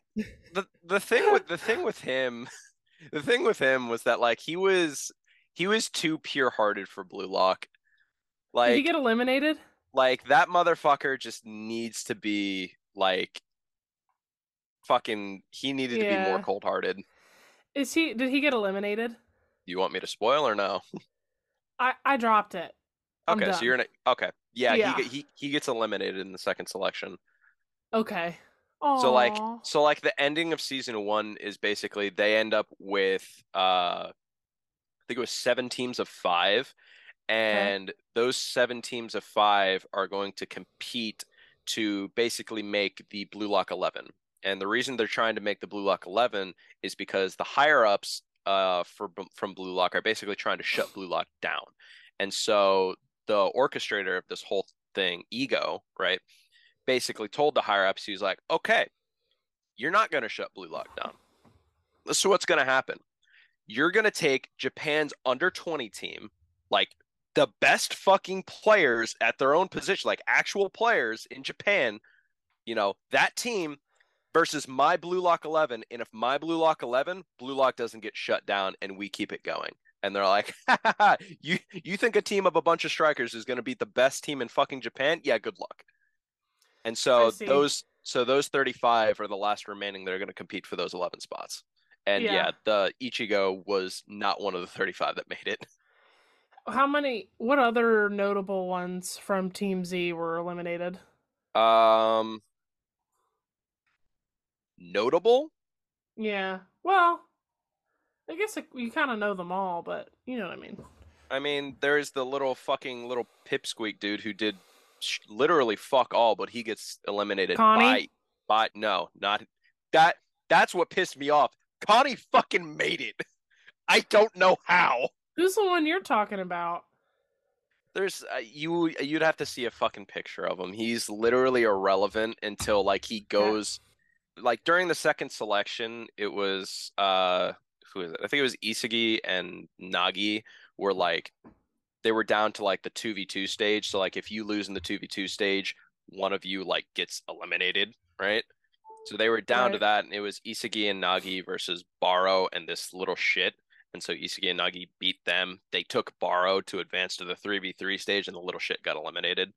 the the thing with the thing with him the thing with him was that like he was he was too pure-hearted for Blue Lock. Did he get eliminated? like that motherfucker just needs to be like fucking he needed to be more cold-hearted. Is he did he get eliminated? You want me to spoil or no? I I dropped it. I'm Okay, so you're in a, okay. Yeah, Yeah. he he he gets eliminated in the second selection. Okay. So like so like the ending of season one is basically they end up with uh I think it was seven teams of five, and those seven teams of five are going to compete to basically make the Blue Lock eleven. And the reason they're trying to make the Blue Lock eleven is because the higher ups uh for from Blue Lock are basically trying to shut Blue Lock down. And so the orchestrator of this whole thing, Ego, right, basically told the higher ups, he was like, okay, you're not going to shut Blue Lock down. Is what's going to happen. You're going to take Japan's under 20 team, like the best fucking players at their own position, like actual players in Japan, you know, that team versus my Blue Lock 11. And if my Blue Lock 11, Blue Lock doesn't get shut down and we keep it going. And they're like, you you think a team of a bunch of strikers is going to beat the best team in fucking Japan? Yeah, good luck. And so those so those 35 are the last remaining that are going to compete for those 11 spots. And yeah. Yeah. the Ichigo was not one of the 35 that made it. How many what other notable ones from Team Z were eliminated? Um notable? Yeah. Well, I guess like, you kind of know them all, but you know what I mean. I mean, there's the little fucking little pipsqueak dude who did sh- literally fuck all, but he gets eliminated Connie? by by no, not that. That's what pissed me off. Connie fucking made it. I don't know how. Who's the one you're talking about? There's uh, you. You'd have to see a fucking picture of him. He's literally irrelevant until like he goes, like during the second selection. It was uh, who is it? I think it was Isagi and Nagi were like, they were down to like the two v two stage. So like if you lose in the two v two stage, one of you like gets eliminated, right? So they were down to that, and it was Isagi and Nagi versus Baro and this little shit. And so Isagi and Nagi beat them. They took Baro to advance to the 3v3 stage, and the little shit got eliminated.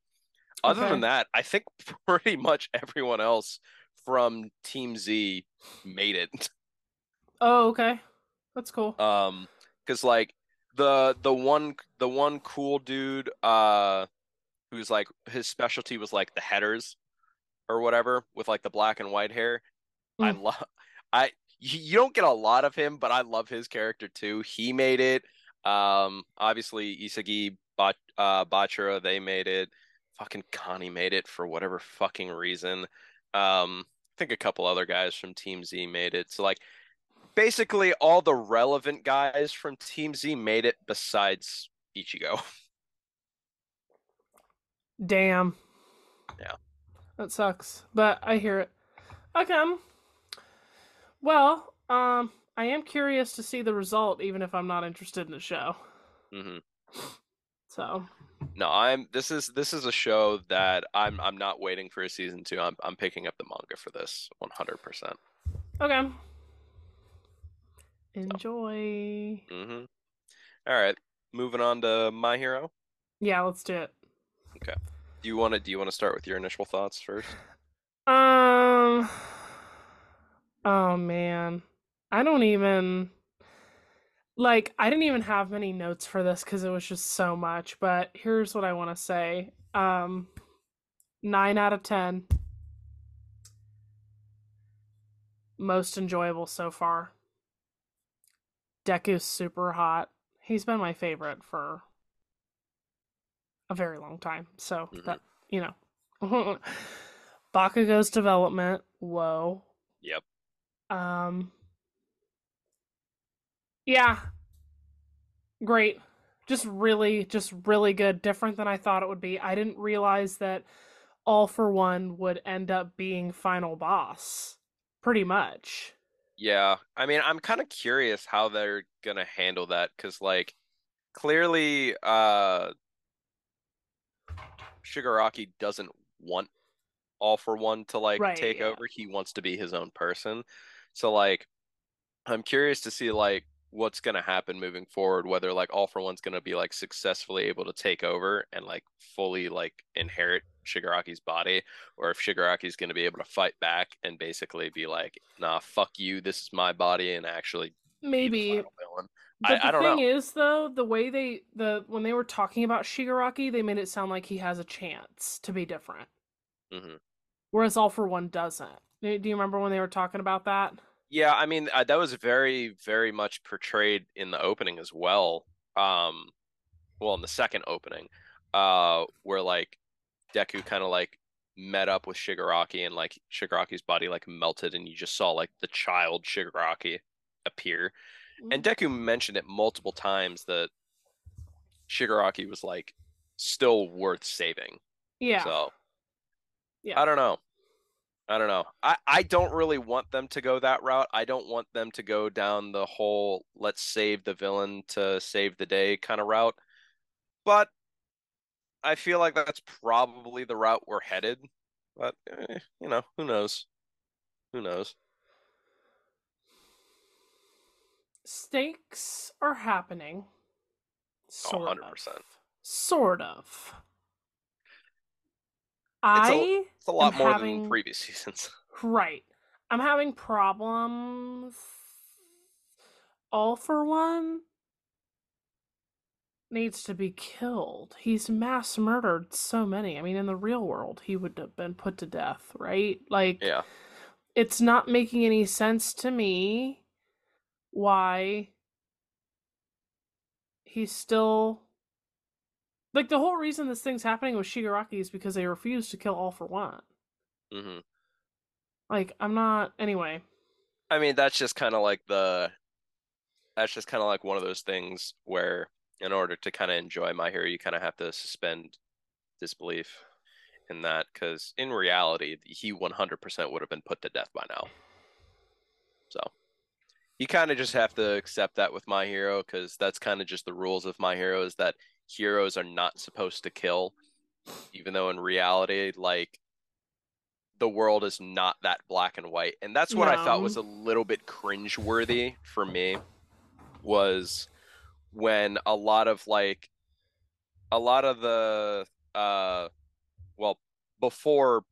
Other Okay. than that, I think pretty much everyone else from Team Z made it. Oh, okay. That's cool. Um, because like the the one the one cool dude, uh, who's like his specialty was like the headers or whatever with like the black and white hair. I Mm. love I you don't get a lot of him, but I love his character too. He made it. Um, obviously Isagi, Bach, uh, Bachira, they made it. Fucking Connie made it for whatever fucking reason. Um, I think a couple other guys from Team Z made it. So like basically all the relevant guys from Team Z made it besides Ichigo. Damn. Yeah. That sucks. But I hear it. Okay. Well, um, I am curious to see the result, even if I'm not interested in the show. Mm-hmm. So No, I'm this is this is a show that I'm I'm not waiting for a season two. I'm I'm picking up the manga for this 100%. okay. Enjoy. mm-hmm All right, moving on to My Hero. Yeah, let's do it. Okay. Do you want to do you want to start with your initial thoughts first? Um. Oh man, I don't even like. I didn't even have many notes for this because it was just so much. But here's what I want to say. Um, nine out of ten. Most enjoyable so far. Deku's super hot. He's been my favorite for a very long time. So Mhm. that you know. Bakugo's development. Whoa. Yep. Um. Yeah. Great. Just really, just really good. Different than I thought it would be. I didn't realize that All for One would end up being final boss. Pretty much. Yeah, I mean, I'm kind of curious how they're gonna handle that because, like, clearly, uh, Shigaraki doesn't want All for One to like Right, take yeah. over. He wants to be his own person. So, like, I'm curious to see like what's gonna happen moving forward. Whether like All for One's gonna be like successfully able to take over and like fully like inherit Shigaraki's body, or if Shigaraki's gonna be able to fight back and basically be like, "Nah, fuck you. This is my body," and actually Maybe. But I- the I don't thing know. is, though, the way they the when they were talking about Shigaraki, they made it sound like he has a chance to be different, hmm whereas All for One doesn't. Do do you remember when they were talking about that? Yeah, I mean uh, that was very, very much portrayed in the opening as well. Um, well, in the second opening, uh, where like Deku kind of like met up with Shigaraki and like Shigaraki's body like melted and you just saw like the child Shigaraki appear. And Deku mentioned it multiple times that Shigaraki was like still worth saving. yeah, So Yeah. I don't know. I don't know. I, I don't really want them to go that route. I don't want them to go down the whole let's save the villain to save the day kind of route. But I feel like that's probably the route we're headed. But eh, you know, who knows? Who knows? stakes are happening. Oh, 100%. of. Sort of. It's a- I It's a lot more having- than previous seasons. right. I'm having problems. All for one needs to be killed. He's mass murdered so many. I mean, in the real world, he would have been put to death, right? Like, Yeah. it's not making any sense to me why he's still like the whole reason this thing's happening with Shigaraki is because they refuse to kill all for one. hmm Like I'm not anyway. I mean, that's just kind of like the that's just kind of like one of those things where in order to kind of enjoy My Hero, you kind of have to suspend disbelief in that because in reality, he 100% would have been put to death by now. So you kind of just have to accept that with My Hero because that's kind of just the rules of My Hero is that heroes are not supposed to kill, even though in reality, like the world is not that black and white. And that's what I thought was a little bit cringeworthy for me was when a lot of like a lot of the uh well before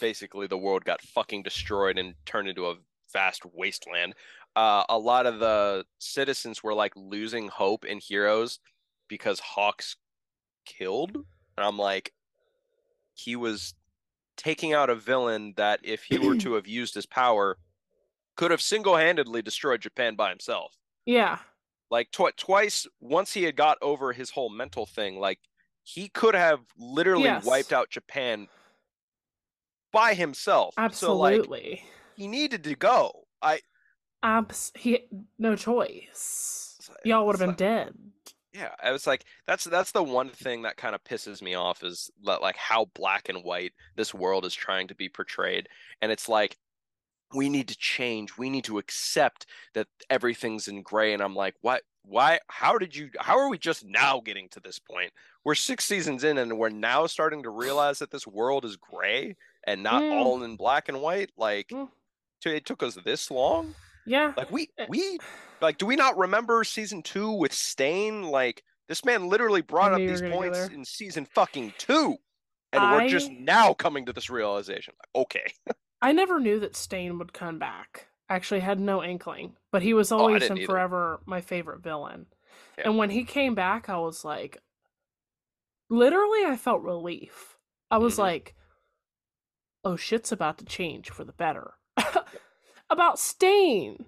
basically the world got fucking destroyed and turned into a vast wasteland uh a lot of the citizens were like losing hope in heroes because hawks killed and i'm like he was taking out a villain that if he were to have used his power could have single-handedly destroyed japan by himself Yeah. like tw- twice once he had got over his whole mental thing like he could have literally Yes. wiped out japan by himself so like Absolutely. he needed to go i Abs- he no choice. Y'all would have been like- dead. Yeah i was like that's that's the one thing that kind of pisses me off is that, like how black and white this world is trying to be portrayed and it's like we need to change we need to accept that everything's in gray and i'm like what why how did you how are we just now getting to this point we're six seasons in and we're now starting to realize that this world is gray and not Mm. all in black and white like Mm. it took us this long Yeah. like we Eh. we like do we not remember season two with Stain? Like this man literally brought up these were gonna go points in season fucking two. And we're just now coming to this realization. Like, okay. I never knew that Stain would come back. Actually, had no inkling, but he was Oh, always didn't and either. forever my favorite villain. Yeah. And when he came back, I was like, literally, I felt relief. I was Mhm. like, oh, shit's about to change for the better. About Stain.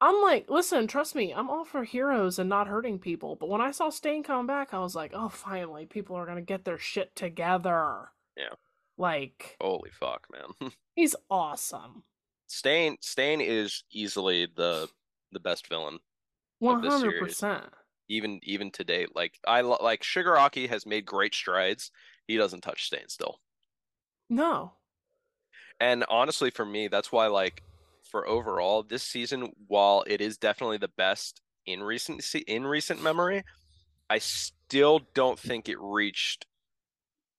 I'm like, listen, trust me, I'm all for heroes and not hurting people. But when I saw Stain come back, I was like, oh, finally, people are gonna get their shit together. Yeah. Like, Holy fuck, man. he's awesome. Stain Stain is easily the the best villain. One of this hundred percent. Even even to date. Like I like Shigaraki has made great strides. He doesn't touch Stain still. No. And honestly, for me, that's why, like, for overall this season, while it is definitely the best in recent in recent memory, I still don't think it reached,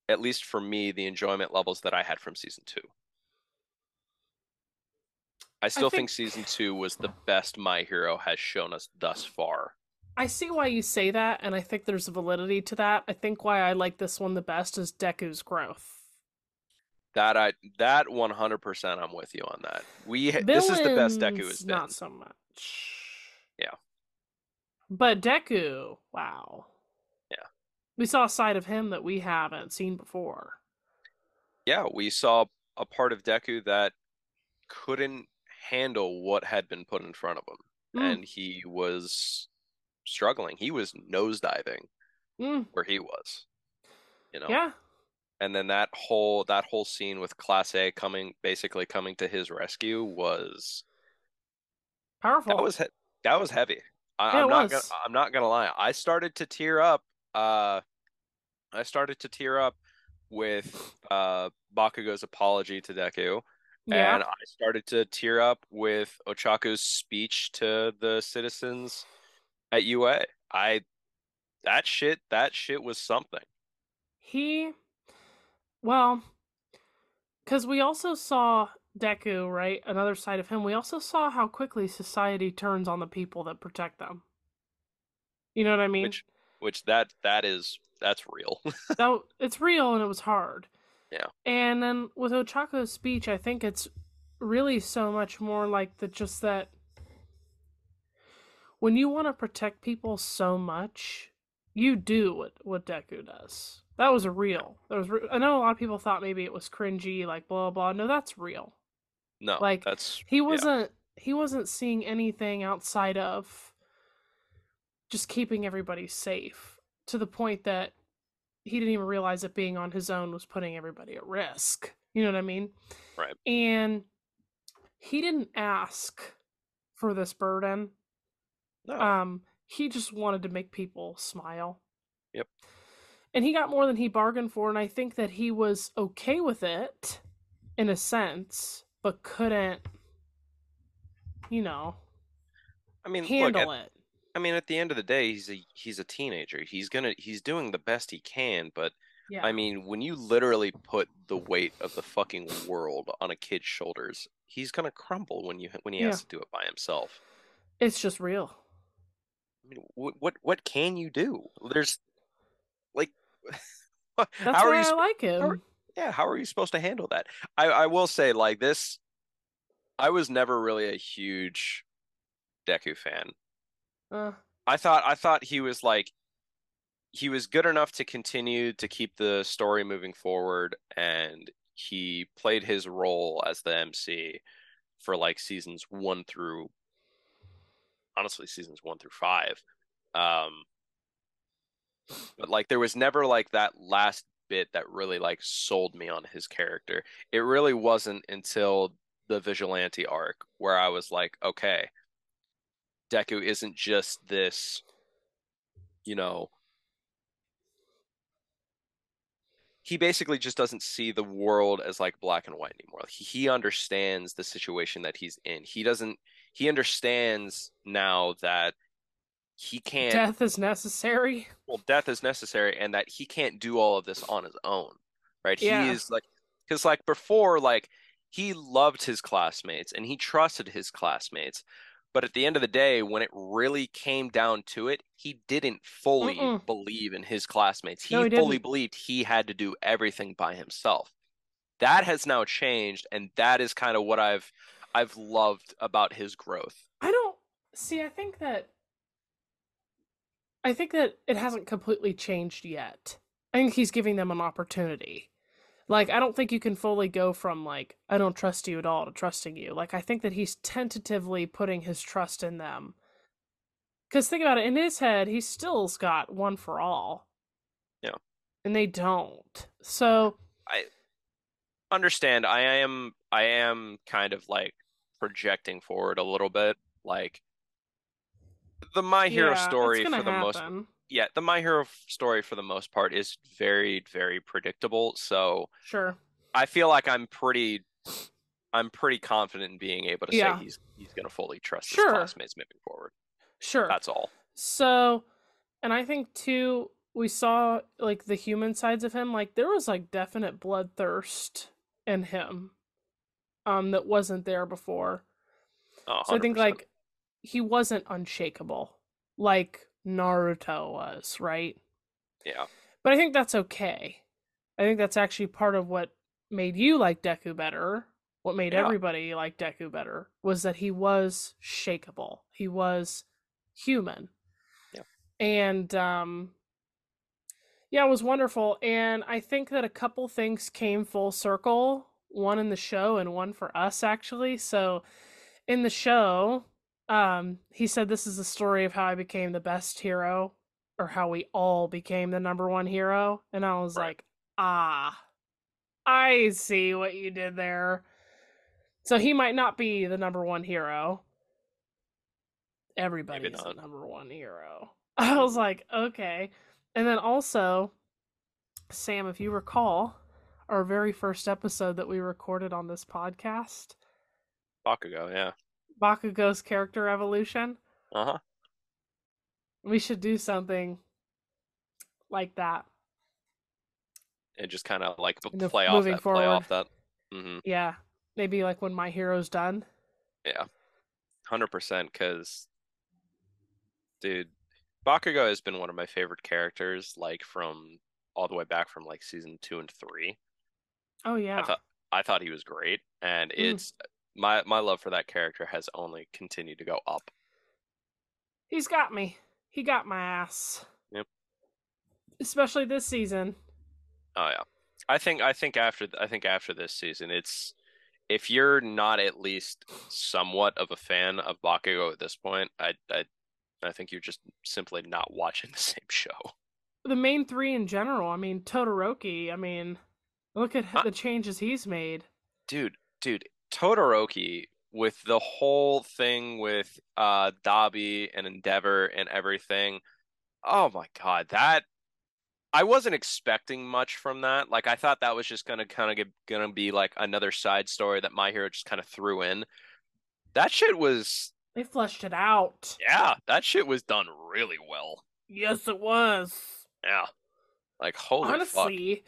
at least for me, the enjoyment levels that I had from season two. I still think, think- season two was the best My Hero has shown us thus far. I see why you say that, and I think there's validity to that. I think why I like this one the best is Deku's growth. That I that one hundred percent, I'm with you on that. We this is the best Deku Villains, has been. Not so much. Yeah. But Deku, wow. Yeah. We saw a side of him that we haven't seen before. yeah, we saw a part of Deku that couldn't handle what had been put in front of him, Mm, and he was struggling. He was nosediving mm, where he was, you know. yeah. And then that whole that whole scene with Class A coming, basically coming to his rescue, was Powerful. that was he- that was heavy. I, Yeah, I'm it not was. gonna I'm not gonna lie. I started to tear up. Uh, I started to tear up with uh Bakugo's apology to Deku. yeah. And I started to tear up with Ochako's speech to the citizens at UA. I that shit that shit was something. He, well, because we also saw Deku, right? Another side of him. We also saw how quickly society turns on the people that protect them. You know what I mean? Which which that that is that's real. that it's real and it was hard. Yeah. And then with Ochako's speech, I think it's really so much more like the just that when you want to protect people so much, you do what what Deku does. That was real. That was. Re- I know a lot of people thought maybe it was cringy, like blah blah. Blah. No, that's real. no, Like, that's He wasn't. He wasn't seeing anything outside of just keeping everybody safe to the point that he didn't even realize that being on his own was putting everybody at risk. You know what I mean? Right. And he didn't ask for this burden. no. Um, he just wanted to make people smile. Yep. And he got more than he bargained for, and I think that he was okay with it in a sense, but couldn't, you know, I mean, look, handle at, it. I mean, at the end of the day, he's a he's a teenager. He's gonna he's doing the best he can, but Yeah. I mean, when you literally put the weight of the fucking world on a kid's shoulders, he's gonna crumble when you when he has Yeah. to do it by himself. it's just real. I mean, what what what can you do? There's like, That's how are why you? I like him. are- yeah, how are you supposed to handle that? I I will say like this, I was never really a huge Deku fan. Uh, I thought I thought he was like he was good enough to continue to keep the story moving forward and he played his role as the MC for like seasons 1 through honestly seasons 1 through 5. Um but like there was never like that last bit that really like sold me on his character. It really wasn't until the vigilante arc where I was like, okay, Deku isn't just this, you know, he basically just doesn't see the world as like black and white anymore. He, he understands the situation that he's in. He doesn't, he understands now that he can't, death is necessary. well, death is necessary and that he can't do all of this on his own, right? Yeah. He is like, because like before, like he loved his classmates and he trusted his classmates. But at the end of the day, when it really came down to it, he didn't fully Mm-mm. believe in his classmates. He No, he fully didn't. believed he had to do everything by himself. That has now changed, and that is kind of what I've I've loved about his growth. I don't see. I think that I think that it hasn't completely changed yet. I think he's giving them an opportunity. Like I don't think you can fully go from like I don't trust you at all to trusting you. Like I think that he's tentatively putting his trust in them. Cuz think about it, in his head he still's got one for all. Yeah. And they don't. So, I understand I am I am kind of like projecting forward a little bit like the My Hero yeah, story for the most yeah the My Hero story for the most part is very very predictable so Sure. I feel like I'm pretty I'm pretty confident in being able to Yeah. say he's he's going to fully trust Sure. his classmates moving forward Sure. that's all So, and I think too, we saw like the human sides of him. Like there was like definite bloodthirst in him, um, that wasn't there before. oh, So I think like he wasn't unshakable like Naruto was, right? yeah But I think that's okay. I think that's actually part of what made you like Deku better. What made Yeah. everybody like Deku better was that he was shakable. He was human. Yeah. And um yeah, it was wonderful. And I think that a couple things came full circle, one in the show and one for us actually. So in the show, um, he said this is the story of how I became the best hero or how we all became the number one hero. And I was Right. like, ah, I see what you did there. So he might not be the number one hero. Everybody's the number one hero. I was like, okay. And then also, Sam, if you recall, our very first episode that we recorded on this podcast, Bakugo yeah Bakugo's character evolution. uh-huh We should do something like that. and just kind of like the- play off that play forward. off that Yeah. Maybe like when my hero's done. Yeah, hundred percent. Because, dude, Bakugo has been one of my favorite characters, like from all the way back from like season two and three. Oh I yeah. thought I thought he was great, and Mm. it's my my love for that character has only continued to go up. He's got me. He got my ass. Yep. Especially this season. Oh yeah, I think I think after I think after this season, it's if you're not at least somewhat of a fan of Bakugo at this point, I I I think you're just simply not watching the same show. The main three in general. I mean, Todoroki. I mean, look at Uh, the changes he's made. dude, dude, Todoroki with the whole thing with uh Dabi and Endeavor and everything. Oh my God, that I wasn't expecting much from that. Like I thought that was just gonna kind of get gonna be like another side story that My Hero just kind of threw in. That shit was They fleshed it out. yeah, that shit was done really well. Yes, it was. Yeah. Like holy Honestly,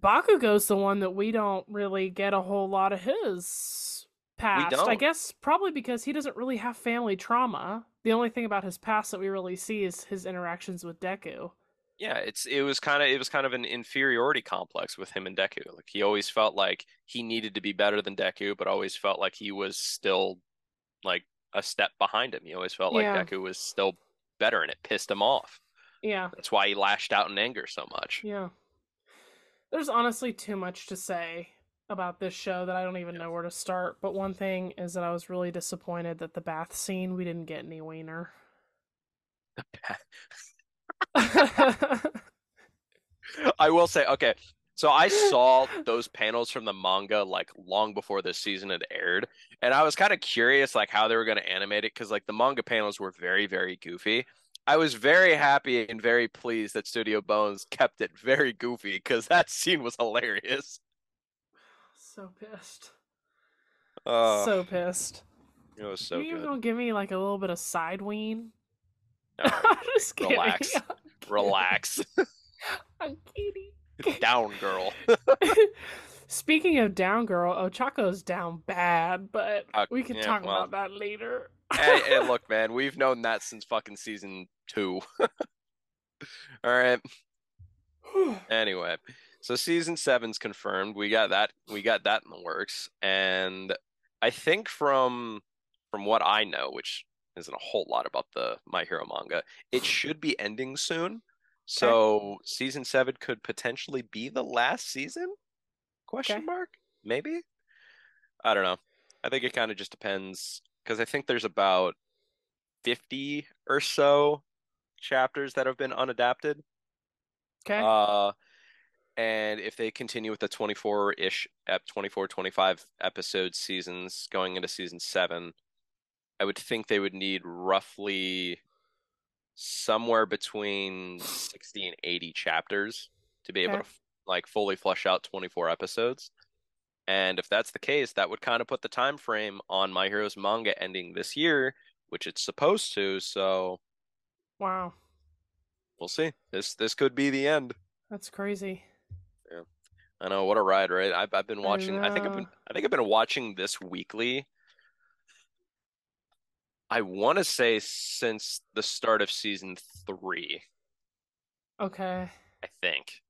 Bakugo's the one that we don't really get a whole lot of his past. I don't. guess probably because he doesn't really have family trauma. The only thing about his past that we really see is his interactions with Deku. yeah, it's it was kind of it was kind of an inferiority complex with him and Deku. Like he always felt like he needed to be better than Deku, but always felt like he was still like a step behind him. He always felt like Yeah. Deku was still better, and it pissed him off. Yeah, That's why he lashed out in anger so much. yeah. There's honestly too much to say about this show that I don't even know where to start. But one thing is that I was really disappointed that the bath scene we didn't get any wiener. I will say, okay, so I saw those panels from the manga like long before this season had aired, and I was kind of curious like how they were going to animate it because like the manga panels were very, very goofy. I was very happy and very pleased that Studio Bones kept it very goofy because that scene was hilarious. so pissed. Oh, so pissed. it was so you gonna give me like a little bit of side ween? No, I'm just kidding. relax. relax, I'm kidding. down, girl. Speaking of down, girl, Ochako's down bad, but Uh, we can yeah, talk well. about that later. Hey, hey, look, man, we've known that since fucking season two. All right. Anyway, so season seven's confirmed. We got that. We got that in the works, and I think from from what I know, which isn't a whole lot about the My Hero manga, it should be ending soon. So season seven could potentially be the last season? Question Okay. mark? Maybe. I don't know. I think it kind of just depends because I think there's about 50 or so chapters that have been unadapted. okay. Uh, and if they continue with the 24-ish, ep 24, 25 episode seasons going into season seven, I would think they would need roughly somewhere between 60 and 80 chapters to be able to like fully flesh out 24 episodes. And if that's the case, that would kind of put the time frame on My Hero's manga ending this year, which it's supposed to. So wow. we'll see. This this could be the end. That's crazy. Yeah, I know what a ride, right? I've I've been watching. I think I've been. I think I've been watching this weekly. I want to say since the start of season three. Okay. I think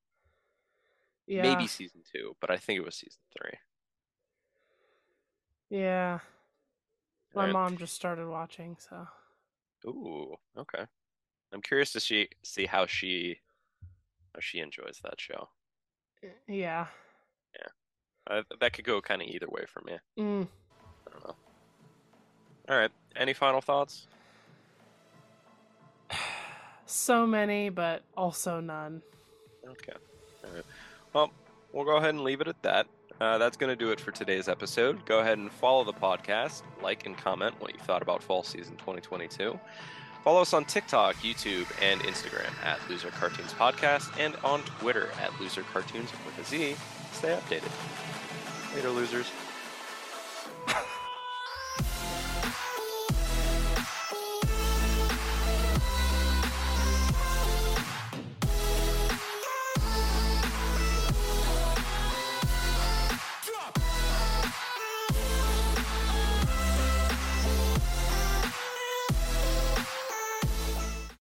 Yeah. maybe season two, but I think it was season three. Yeah. My Right. mom just started watching, so Ooh, okay. I'm curious to see see how she how she enjoys that show. yeah. Uh, that could go kind of either way for me. Mm. I don't know. All right. Any final thoughts? So many, but also none. Okay. All right. Well, we'll go ahead and leave it at that. Uh, that's going to do it for today's episode. Go ahead and follow the podcast, like and comment what you thought about fall season 2022. Follow us on TikTok, YouTube, and Instagram at Loser Cartoons Podcast and on Twitter at Loser Cartoons with a Z. Stay updated. Later, losers.